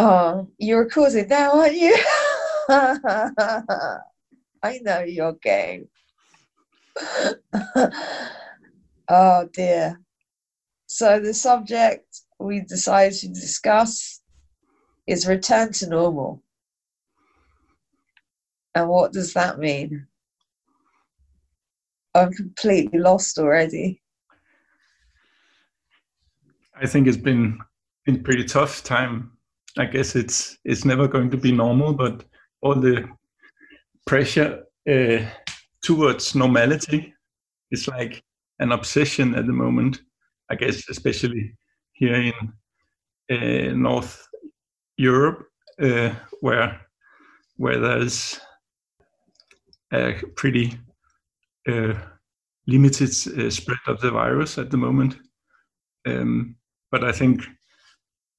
Oh, you're causing now, aren't you? I know your game. oh dear. So the subject we decided to discuss is return to normal. And what does that mean? I'm completely lost already. I think it's been been pretty tough time. I guess it's it's never going to be normal, but all the pressure uh, towards normality is like an obsession at the moment. I guess especially here in uh, North Europe, uh, where where there's a pretty uh, limited uh, spread of the virus at the moment. Um, but I think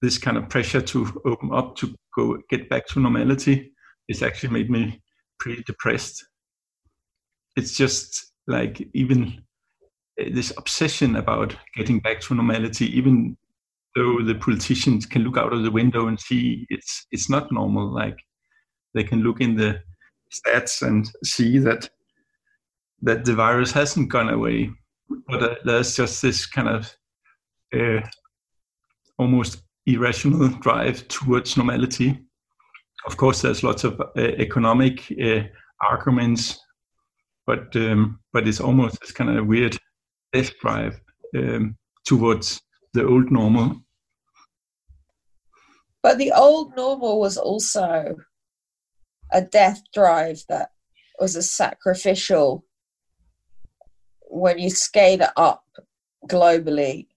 this kind of pressure to open up to go get back to normality has actually made me pretty depressed. It's just like even uh, this obsession about getting back to normality, even though the politicians can look out of the window and see it's it's not normal. Like they can look in the stats and see that that the virus hasn't gone away, but uh, there's just this kind of uh, almost irrational drive towards normality. Of course, there's lots of uh, economic uh, arguments, but um, but it's almost this kind of weird death drive um, towards the old normal. But the old normal was also a death drive that was a sacrificial when you scale it up globally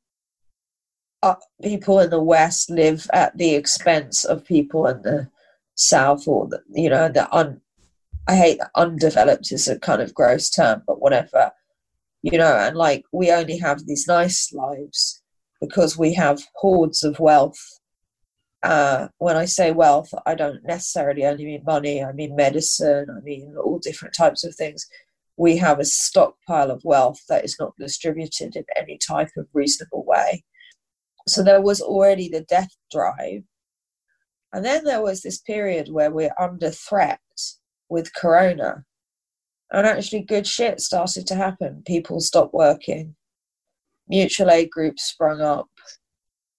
uh, people in the west live at the expense of people in the south or the, you know the un i hate undeveloped is a kind of gross term but whatever you know and like we only have these nice lives because we have hordes of wealth uh, when I say wealth, I don't necessarily only mean money, I mean medicine, I mean all different types of things. We have a stockpile of wealth that is not distributed in any type of reasonable way. So there was already the death drive. And then there was this period where we're under threat with Corona. And actually, good shit started to happen. People stopped working, mutual aid groups sprung up.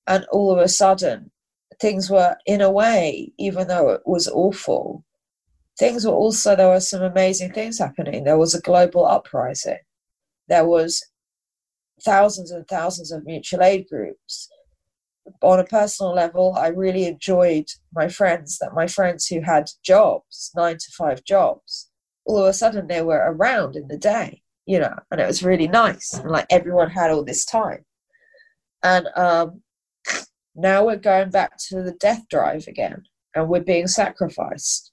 And all of a sudden, things were in a way, even though it was awful, things were also there were some amazing things happening. There was a global uprising. There was thousands and thousands of mutual aid groups. On a personal level, I really enjoyed my friends that my friends who had jobs, nine to five jobs, all of a sudden they were around in the day, you know, and it was really nice. And like everyone had all this time. And um, now we're going back to the death drive again and we're being sacrificed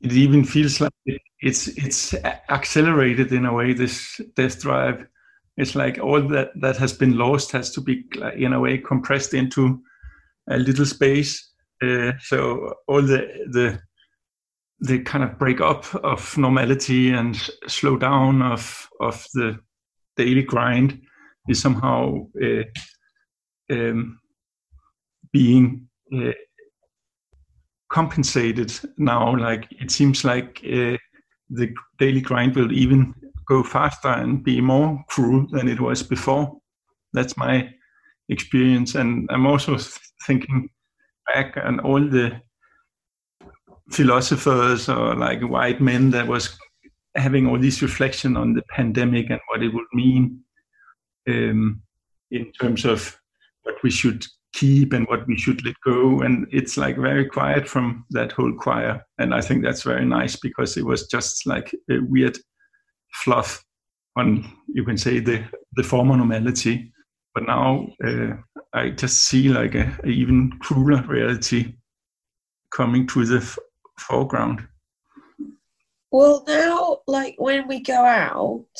it even feels like it's it's accelerated in a way this death drive. It's like all that that has been lost has to be in a way compressed into a little space. Uh, so all the the the kind of break up of normality and slow down of of the daily grind is somehow uh, um, being uh, compensated now. Like it seems like uh, the daily grind will even go faster and be more cruel than it was before. That's my experience, and I'm also thinking back on all the philosophers or like white men that was having all this reflection on the pandemic and what it would mean um, in terms of what we should keep and what we should let go. And it's like very quiet from that whole choir. And i think that's very nice because it was just like a weird fluff on you can say the the former normality. But now uh, i just see like a, even crueler reality coming to the f- foreground. Well now like when we go out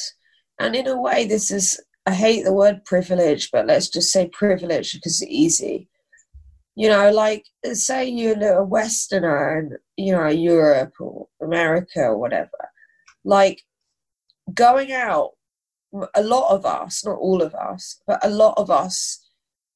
and in a way this is I hate the word privilege, but let's just say privilege because it's easy. You know, like say you're a Westerner and you know Europe or America or whatever. Like going out, a lot of us, not all of us, but a lot of us,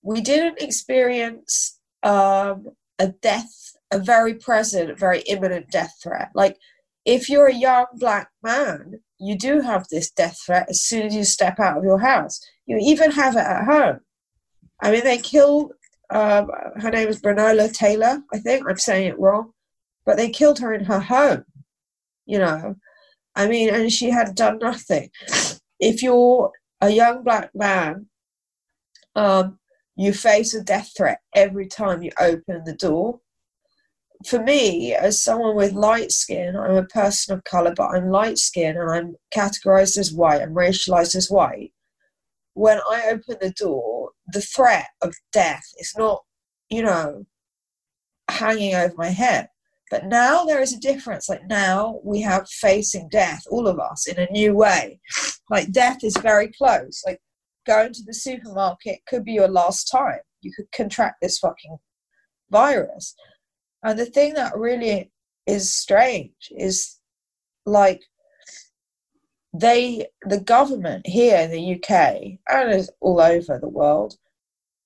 we didn't experience um, a death, a very present, very imminent death threat. Like if you're a young black man, you do have this death threat as soon as you step out of your house. You even have it at home. I mean, they killed, um, her name is Breonna Taylor, I think. I'm saying it wrong. But they killed her in her home, you know. I mean, and she had done nothing. If you're a young black man, um, you face a death threat every time you open the door for me, as someone with light skin, I'm a person of color, but I'm light skin and I'm categorized as white, I'm racialized as white. When I open the door, the threat of death is not, you know, hanging over my head. But now there is a difference. Like now we have facing death, all of us, in a new way. Like death is very close. Like going to the supermarket could be your last time. You could contract this fucking virus. And the thing that really is strange is like they the government here in the UK and all over the world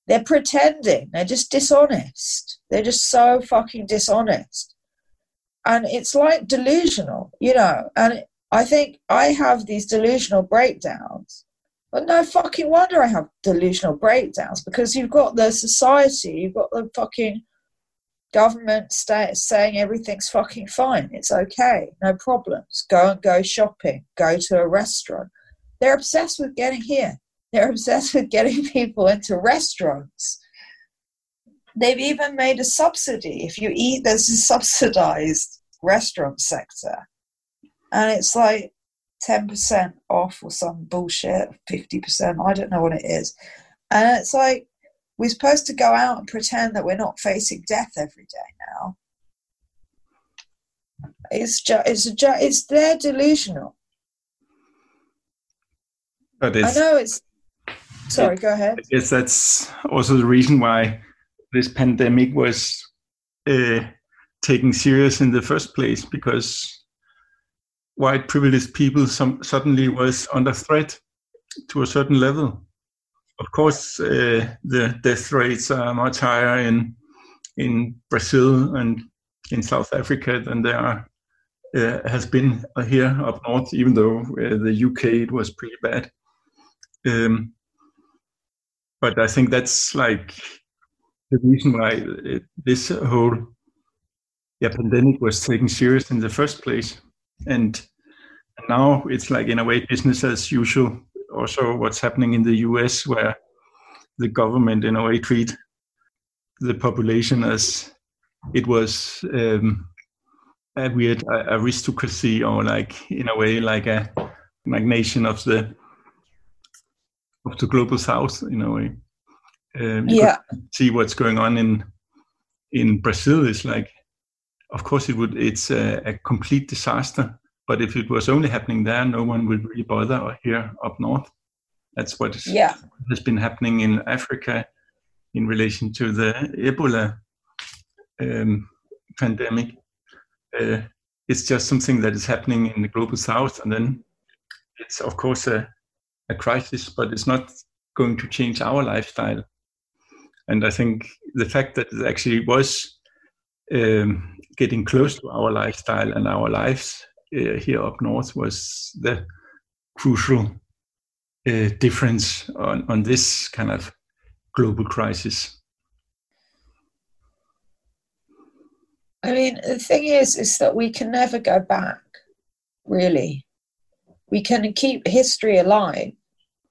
they're pretending they're just dishonest. They're just so fucking dishonest. And it's like delusional you know? And I think I have these delusional breakdowns but no fucking wonder I have delusional breakdowns because you've got the society you've got the fucking government saying everything's fucking fine, it's okay, no problems. Go and go shopping, go to a restaurant. They're obsessed with getting here. They're obsessed with getting people into restaurants. They've even made a subsidy. If you eat, there's a subsidized restaurant sector. And it's like 10% off or some bullshit, 50%, I don't know what it is. And it's like, we're supposed to go out and pretend that we're not facing death every day now. It's just, it's a ju- it's they're delusional. But I know it's. Sorry, it, go ahead. I guess that's also the reason why this pandemic was uh, taken serious in the first place because white privileged people some, suddenly was under threat to a certain level of course, uh, the death rates are much higher in in Brazil and in South Africa than there are, uh, has been here up north. Even though uh, the UK it was pretty bad, um, but I think that's like the reason why it, this whole yeah, pandemic was taken serious in the first place, and now it's like in a way business as usual also what's happening in the US, where the government, in a way, treat the population as it was um, a weird aristocracy, or like in a way, like a like nation of the of the global south, in a way. Um, yeah. See what's going on in in Brazil is like, of course, it would. It's a, a complete disaster but if it was only happening there, no one would really bother Or here up north. That's what yeah. has been happening in Africa in relation to the Ebola um, pandemic. Uh, it's just something that is happening in the global south, and then it's of course a, a crisis, but it's not going to change our lifestyle. And I think the fact that it actually was um, getting close to our lifestyle and our lives uh, here up north was the crucial difference on, on this kind of global crisis. I mean, the thing is, is that we can never go back, really. We can keep history alive,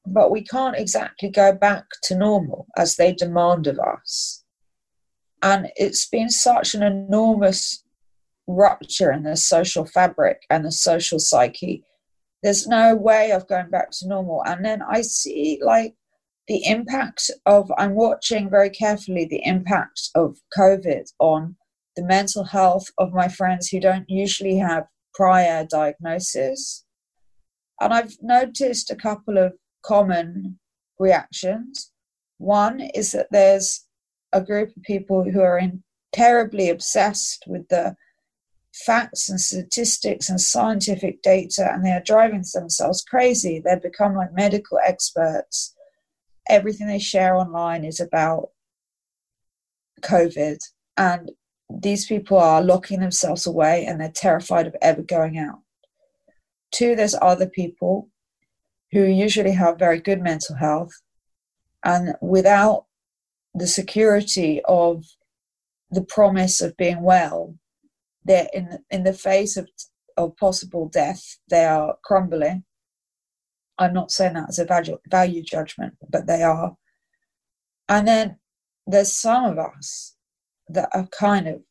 but we can't exactly go back to normal as they demand of us. And it's been such an enormous rupture in the social fabric and the social psyche. There's no way of going back to normal. And then I see like the impact of, I'm watching very carefully the impact of COVID on the mental health of my friends who don't usually have prior diagnosis. And I've noticed a couple of common reactions. One is that there's a group of people who are in terribly obsessed with the facts and statistics and scientific data and they are driving themselves crazy. They've become like medical experts. Everything they share online is about COVID, and these people are locking themselves away and they're terrified of ever going out. Two, there's other people who usually have very good mental health, and without the security of the promise of being well, they're in in the face of of possible death, they are crumbling. I'm not saying that as a value, value judgment, but they are. And then there's some of us that are kind of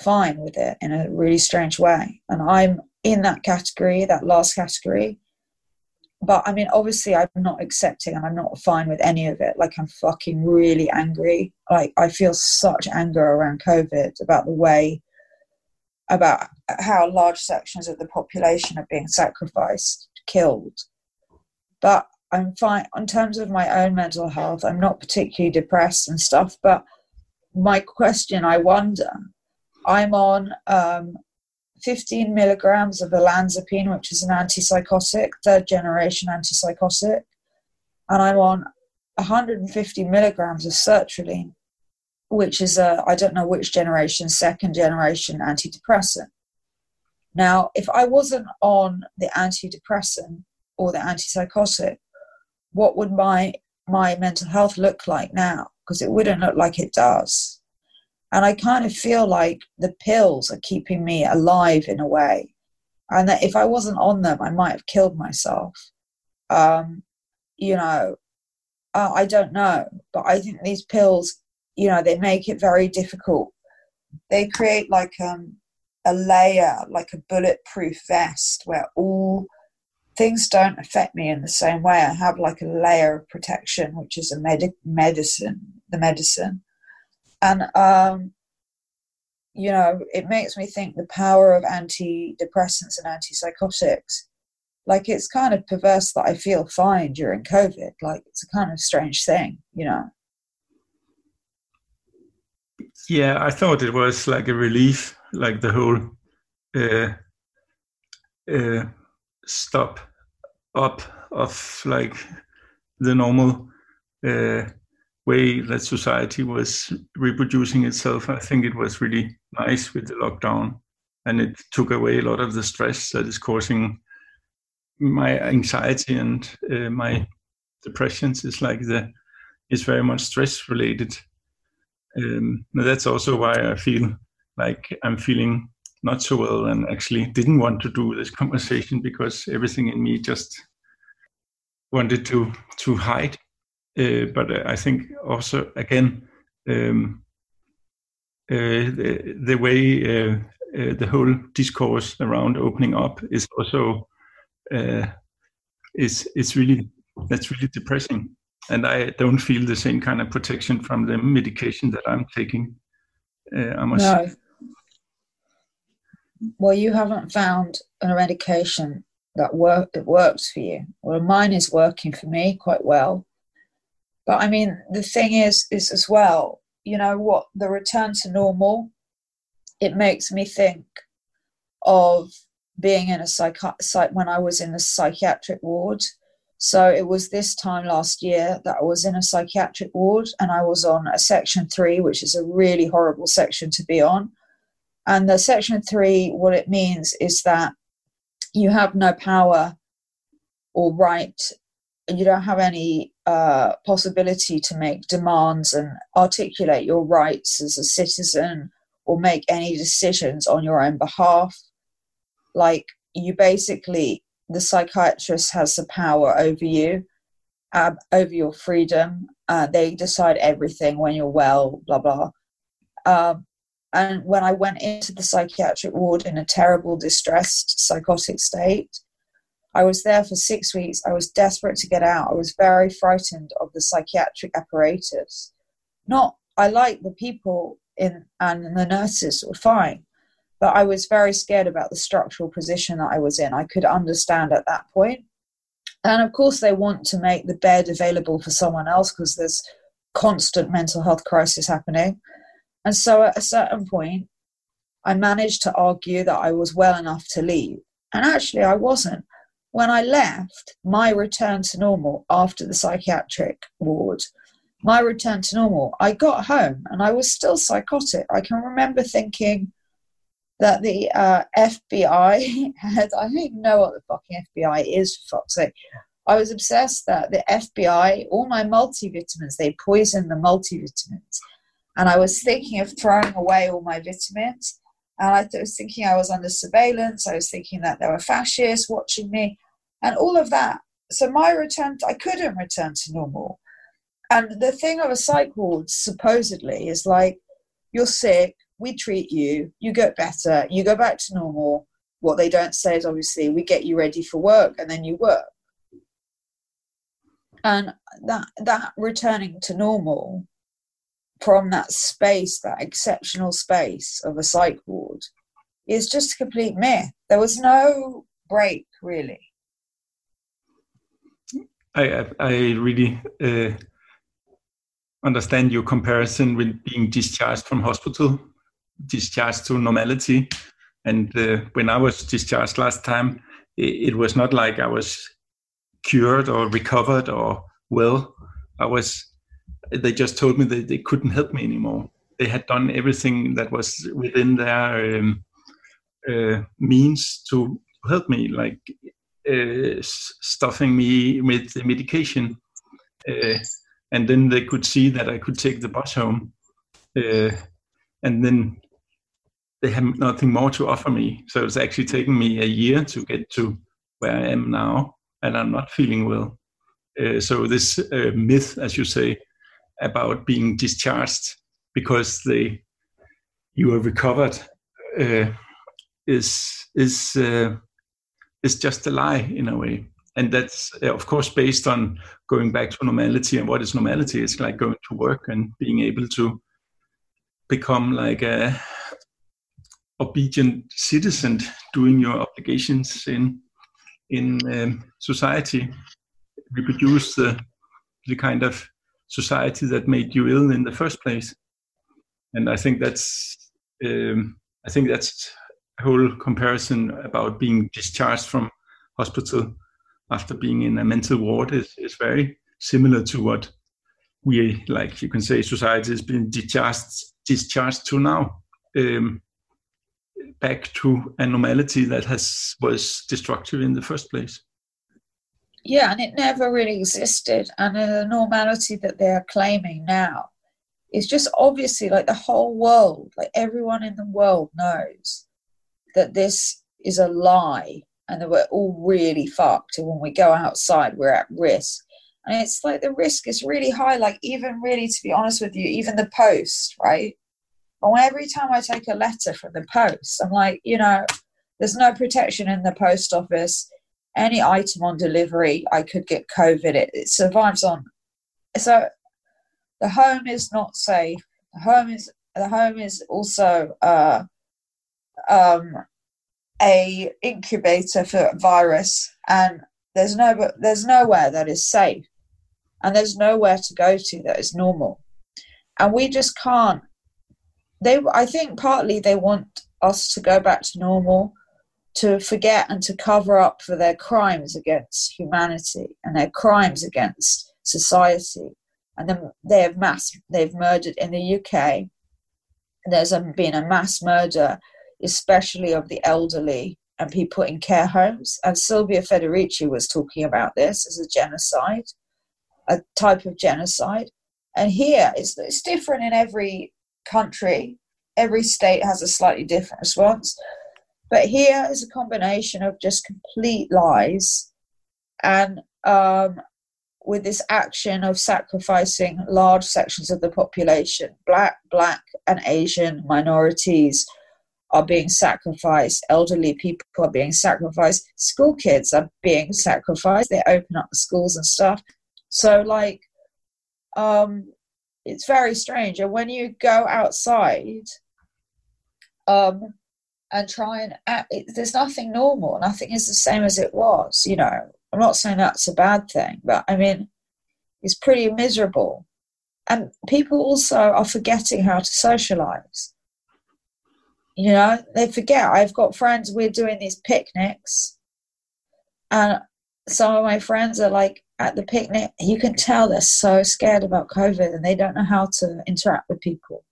fine with it in a really strange way. And I'm in that category, that last category. But I mean, obviously, I'm not accepting and I'm not fine with any of it. Like, I'm fucking really angry. Like, I feel such anger around COVID about the way, about how large sections of the population are being sacrificed, killed. But I'm fine in terms of my own mental health. I'm not particularly depressed and stuff. But my question, I wonder, I'm on um, 15 milligrams of olanzapine, which is an antipsychotic, third generation antipsychotic, and I'm on 150 milligrams of sertraline, which is a I don't know which generation, second generation antidepressant. Now, if I wasn't on the antidepressant or the antipsychotic, what would my my mental health look like now? Because it wouldn't look like it does. And I kind of feel like the pills are keeping me alive in a way. And that if I wasn't on them, I might have killed myself. Um, you know, uh, I don't know. But I think these pills, you know, they make it very difficult. They create like um, a layer, like a bulletproof vest where all things don't affect me in the same way. I have like a layer of protection, which is a med- medicine, the medicine and um, you know it makes me think the power of antidepressants and antipsychotics like it's kind of perverse that i feel fine during covid like it's a kind of strange thing you know yeah i thought it was like a relief like the whole uh, uh, stop up of like the normal uh, way that society was reproducing itself. I think it was really nice with the lockdown, and it took away a lot of the stress that is causing my anxiety and uh, my depressions. Is like the is very much stress related. Um, that's also why I feel like I'm feeling not so well and actually didn't want to do this conversation because everything in me just wanted to to hide. Uh, but I think also again um, uh, the, the, way uh, the whole discourse around opening up is also is is really that's really depressing and I don't feel the same kind of protection from the medication that I'm taking. Uh, I must no. Well, you haven't found a medication that work that works for you. Well, mine is working for me quite well, but I mean, the thing is, is as well, you know, what the return to normal, it makes me think of being in a psych, psych when I was in the psychiatric ward. So it was this time last year that I was in a psychiatric ward and I was on a section three, which is a really horrible section to be on. And the section three, what it means is that you have no power or right and you don't have any uh, possibility to make demands and articulate your rights as a citizen or make any decisions on your own behalf. Like, you basically, the psychiatrist has the power over you, uh, over your freedom. Uh, they decide everything when you're well, blah, blah. Um, and when I went into the psychiatric ward in a terrible, distressed, psychotic state, I was there for six weeks. I was desperate to get out. I was very frightened of the psychiatric apparatus. Not, I liked the people in and the nurses were fine, but I was very scared about the structural position that I was in. I could understand at that point. And of course, they want to make the bed available for someone else because there's constant mental health crisis happening. And so at a certain point, I managed to argue that I was well enough to leave. And actually, I wasn't when I left, my return to normal after the psychiatric ward my return to normal, I got home and I was still psychotic. I can remember thinking that the uh, FBI had, I don't even know what the fucking FBI is, for fuck's sake. I was obsessed that the FBI, all my multivitamins, they poisoned the multivitamins. And I was thinking of throwing away all my vitamins. And I was thinking I was under surveillance. I was thinking that there were fascists watching me and all of that. So my return, I couldn't return to normal. And the thing of a psych ward, supposedly, is like you're sick, we treat you, you get better, you go back to normal. What they don't say is obviously we get you ready for work and then you work. And that that returning to normal from that space, that exceptional space of a psych ward, is just a complete myth. There was no break really. I I really uh, understand your comparison with being discharged from hospital, discharged to normality, and uh, when I was discharged last time, it, it was not like I was cured or recovered or well. I was. They just told me that they couldn't help me anymore. They had done everything that was within their um, uh, means to help me, like uh, stuffing me with the medication. Uh, and then they could see that I could take the bus home. Uh, and then they have nothing more to offer me. So it's actually taken me a year to get to where I am now, and I'm not feeling well. Uh, so this uh, myth, as you say, about being discharged because they you are recovered uh, is is uh, is just a lie in a way and that's uh, of course based on going back to normality and what is normality it's like going to work and being able to become like a obedient citizen doing your obligations in in um, society. Reproduce the the kind of society that made you ill in the first place. And i think that's um, i think that's a whole comparison about being discharged from hospital after being in a mental ward is, is very similar to what we like you can say society has been discharged discharged to now. Um, back to a normality that has was destructive in the first place yeah and it never really existed and the normality that they're claiming now is just obviously like the whole world like everyone in the world knows that this is a lie and that we're all really fucked. And when we go outside, we're at risk. And it's like the risk is really high. Like, even really, to be honest with you, even the post, right? Every time I take a letter from the post, I'm like, you know, there's no protection in the post office. Any item on delivery, I could get COVID. It, it survives on. So the home is not safe. The home is the home is also uh, um, a incubator for virus, and there's no there's nowhere that is safe, and there's nowhere to go to that is normal, and we just can't. They, I think, partly they want us to go back to normal, to forget and to cover up for their crimes against humanity and their crimes against society, and then they have mass they've murdered in the UK. There's been a mass murder especially of the elderly and people in care homes. And Silvia Federici was talking about this as a genocide, a type of genocide. And here it's, it's different in every country. Every state has a slightly different response. But here is a combination of just complete lies and um, with this action of sacrificing large sections of the population, black, black, and Asian minorities are being sacrificed, elderly people are being sacrificed, school kids are being sacrificed. They open up the schools and stuff. So, like, um, it's very strange. And when you go outside, um, and try and act, it, there's nothing normal. Nothing is the same as it was. You know, I'm not saying that's a bad thing, but I mean, it's pretty miserable. And people also are forgetting how to socialize you know, they forget. I've got friends, we're doing these picnics, and some of my friends are like, at the picnic, you can tell they're so scared about COVID and they don't know how to interact with people.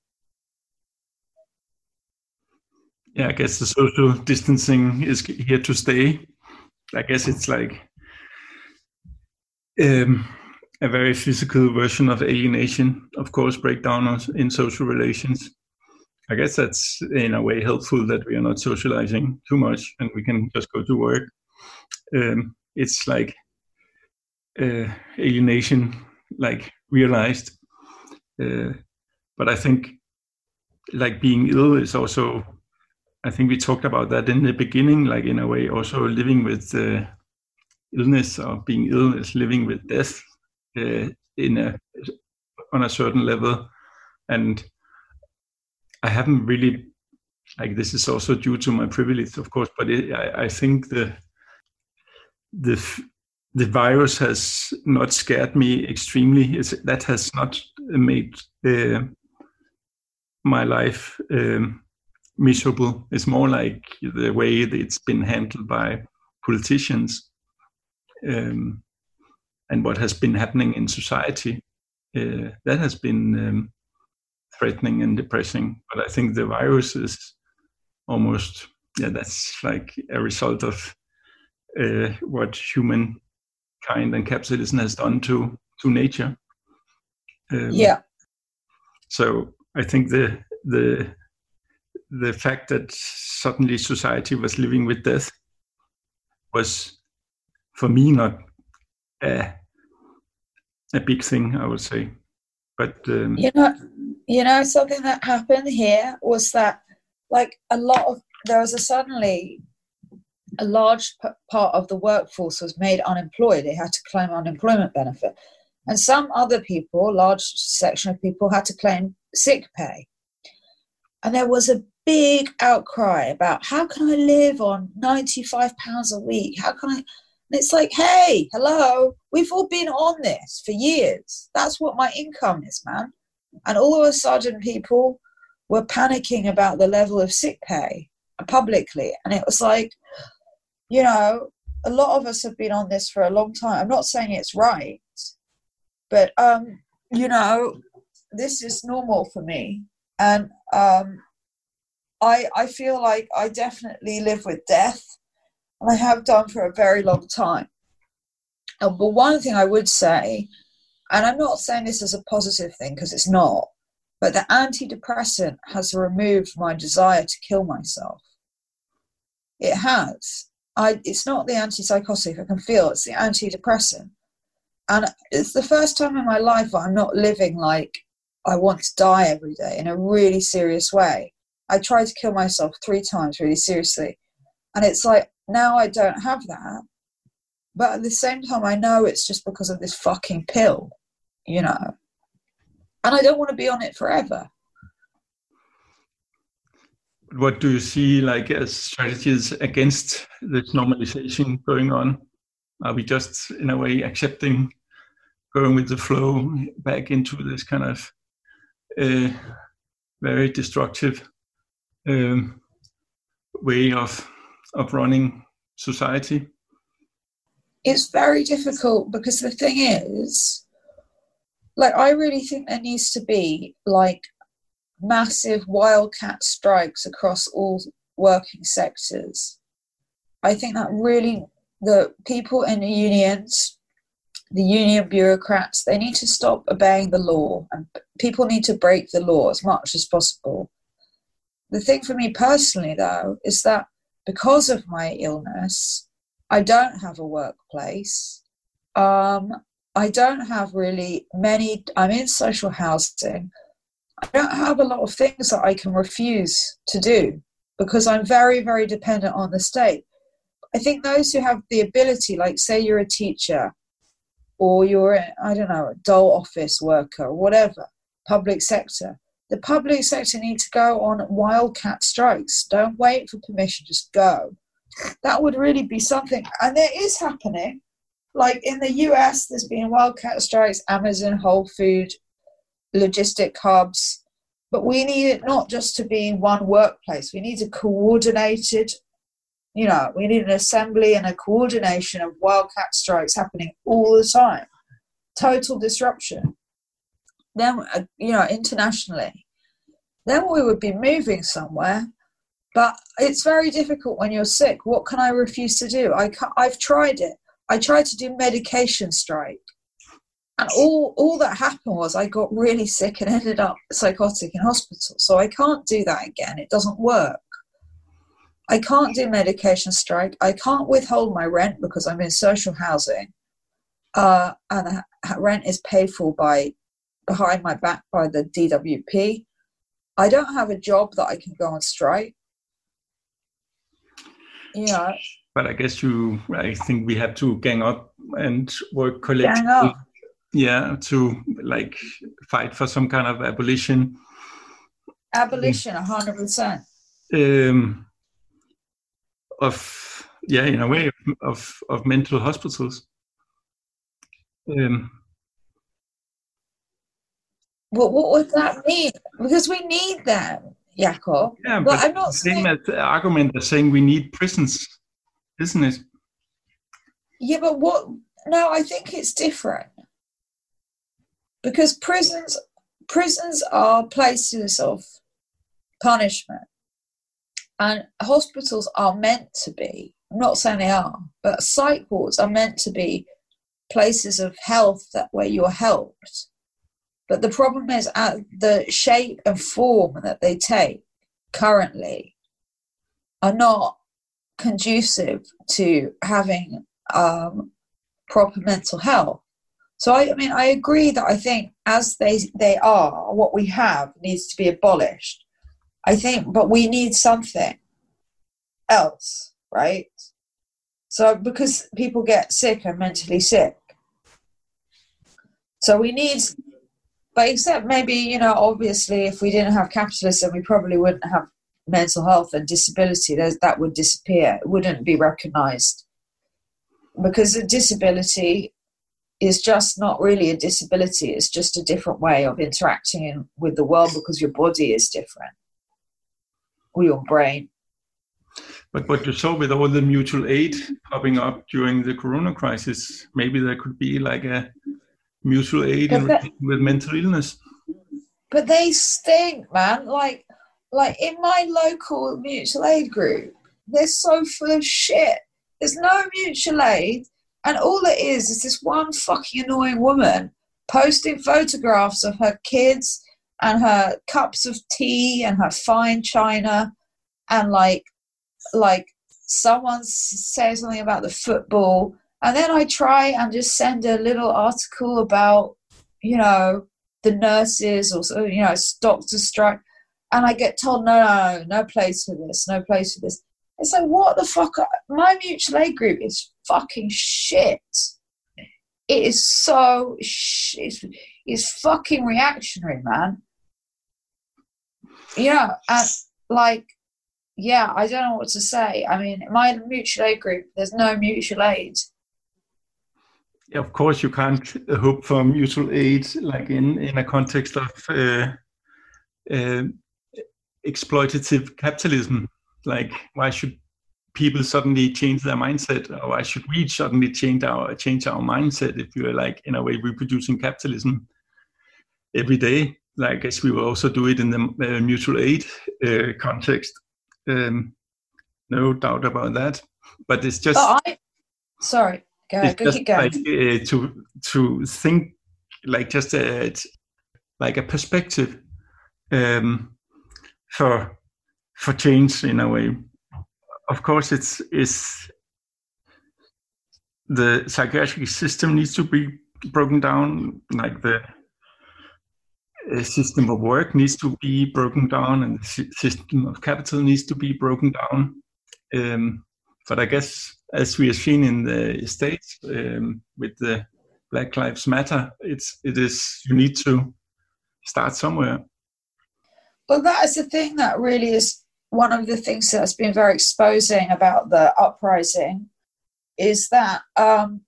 Yeah, I guess the social distancing is here to stay. I guess it's like um, a very physical version of alienation, of course, breakdown in social relations. I guess that's in a way helpful that we are not socializing too much and we can just go to work. Um, it's like uh, alienation, like realized. Uh, but I think, like being ill is also. I think we talked about that in the beginning, like in a way, also living with uh, illness or being ill is living with death uh, in a on a certain level, and I haven't really like this is also due to my privilege, of course, but it, I, I think the the the virus has not scared me extremely. It's, that has not made uh, my life um, miserable. It's more like the way it's been handled by politicians um, and what has been happening in society. Uh, that has been um, threatening and depressing. But I think the virus is almost yeah, that's like a result of uh, what human kind and capitalism has done to to nature. Um, yeah. So I think the the the fact that suddenly society was living with death was for me not a, a big thing i would say but um, you know you know something that happened here was that like a lot of there was a suddenly a large p- part of the workforce was made unemployed. They had to claim unemployment benefit. And some other people, large section of people, had to claim sick pay. And there was a big outcry about how can I live on £95 a week? How can I? And it's like, hey, hello, we've all been on this for years. That's what my income is, man. And all of a sudden, people were panicking about the level of sick pay publicly. And it was like, you know, a lot of us have been on this for a long time. I'm not saying it's right, but um, you know, this is normal for me, and um, I I feel like I definitely live with death, and I have done for a very long time. Uh, but one thing I would say, and I'm not saying this as a positive thing because it's not, but the antidepressant has removed my desire to kill myself. It has. I, it's not the antipsychotic, I can feel it's the antidepressant. And it's the first time in my life I'm not living like I want to die every day in a really serious way. I tried to kill myself three times really seriously. And it's like now I don't have that. But at the same time, I know it's just because of this fucking pill, you know. And I don't want to be on it forever what do you see like as strategies against this normalization going on? Are we just in a way accepting going with the flow back into this kind of uh, very destructive um, way of of running society? It's very difficult because the thing is, like, I really think there needs to be like massive wildcat strikes across all working sectors. I think that really the people in the unions, the union bureaucrats, they need to stop obeying the law and people need to break the law as much as possible. The thing for me personally, though, is that because of my illness, I don't have a workplace. Um, I don't have really many, I'm in social housing. I don't have a lot of things that I can refuse to do because I'm very, very dependent on the state. I think those who have the ability, like say you're a teacher or you're, I don't know, a dole office worker or whatever, public sector, the public sector need to go on wildcat strikes. Don't wait for permission, just go. That would really be something. And it is happening. Like in the US, there's been wildcat strikes, Amazon, Whole Food, logistic hubs. But we need it not just to be one workplace, we need a coordinated you know, we need an assembly and a coordination of wildcat strikes happening all the time. Total disruption. Then, uh, you know, internationally, then we would be moving somewhere. But it's very difficult when you're sick. What can I refuse to do? I I've tried it. I tried to do medication strike. And all, all that happened was I got really sick and ended up psychotic in hospital. So I can't do that again. It doesn't work. I can't do medication strike. I can't withhold my rent because I'm in social housing. Uh, and rent is paid for by behind my back by the DWP. I don't have a job that I can go on strike. You know, but I guess you, I think we have to gang up and work collectively. Yeah, to like fight for some kind of abolition. Abolition, hundred percent. Um, of yeah, in a way of of mental hospitals. Um, what what would that mean? Because we need them, Jakob. Yeah, but I'm not same saying... as argument as saying we need prisons, isn't it? Yeah, but what? No, I think it's different because prisons prisons are places of punishment. And hospitals are meant to be i'm not saying they are but psych wards are meant to be places of health that where you're helped. But the problem is at the shape and form that they take currently are not conducive to having um, proper mental health so I, I mean i agree that i think as they they are what we have needs to be abolished I think, but we need something else, right? So, because people get sick and mentally sick. So, we need, but except maybe, you know, obviously, if we didn't have capitalism, we probably wouldn't have mental health and disability. That would disappear, it wouldn't be recognized. Because a disability is just not really a disability, it's just a different way of interacting with the world because your body is different or your brain. But what you saw with all the mutual aid popping up during the corona crisis, maybe there could be like a mutual aid that, with mental illness. But they stink, man. Like, like in my local mutual aid group, they're so full of shit. There's no mutual aid, and all it is is this one fucking annoying woman posting photographs of her kids and her cups of tea and her fine china and like like someone says something about the football. And then i try and just send a little article about you know the nurses or you know doctor strike and i get told no no no place for this no place for this. It's like what the fuck? My mutual aid group is fucking shit it is so sh- it's, it's fucking reactionary man yeah, and like, yeah, I don't know what to say. I mean, my mutual aid group, there's no mutual aid. Yeah, of course, you can't hope for mutual aid like in in a context of uh, uh, exploitative capitalism. Like, why should people suddenly change their mindset, or why should we suddenly change our change our mindset if you're like in a way reproducing capitalism every day? I guess we will also do it in the uh, mutual aid uh, context. Um, no doubt about that. But it's just. Oh, I, sorry, go ahead. Go keep going. Like, uh, to to think like just a, like a perspective um, for for change in a way. Of course, it's is the psychiatric system needs to be broken down, like the system of work needs to be broken down and the system of capital needs to be broken down. Um, but I guess, as we have seen in the states um, with the Black Lives Matter, it's it is you need to start somewhere. Well, that is the thing that really is one of the things that's been very exposing about the uprising is that um,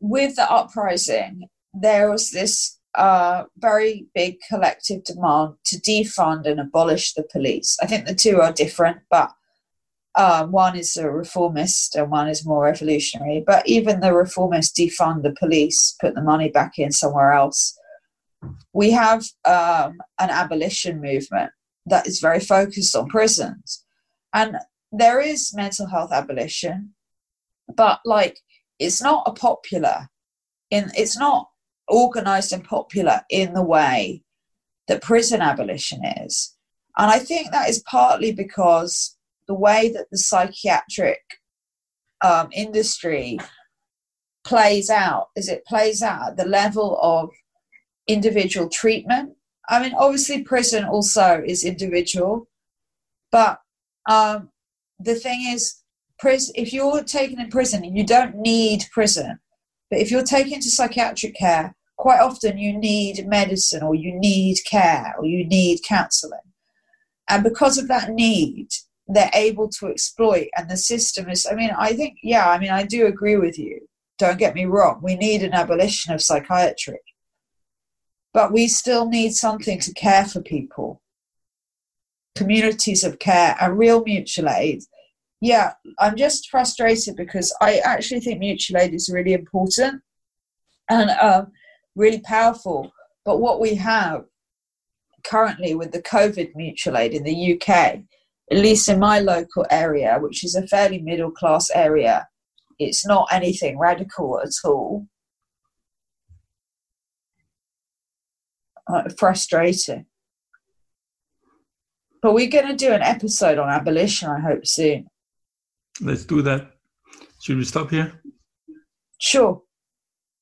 with the uprising there was this uh, very big collective demand to defund and abolish the police. I think the two are different, but Um, one is a reformist and one is more revolutionary. But even the reformists defund the police, put the money back in somewhere else. We have um, an abolition movement that is very focused on prisons. And there is mental health abolition, but like it's not a popular in it's not organized and popular in the way that prison abolition is. And I think that is partly because the way that the psychiatric um, industry plays out is it plays out at the level of individual treatment. I mean, obviously, prison also is individual, but um, the thing is, if you're taken in prison, you don't need prison. But if you're taken to psychiatric care, quite often you need medicine or you need care or you need counseling. And because of that need, they're able to exploit. And the system is, I mean, I think, yeah, I mean, I do agree with you. Don't get me wrong. We need an abolition of psychiatry. But we still need something to care for people communities of care and real mutual aid. Yeah, I'm just frustrated because I actually think mutual aid is really important and um, really powerful. But what we have currently with the COVID mutual aid in the UK, at least in my local area, which is a fairly middle class area, it's not anything radical at all. Uh, frustrating. But we're going to do an episode on abolition, I hope, soon. Let's do that. Should we stop here? Sure.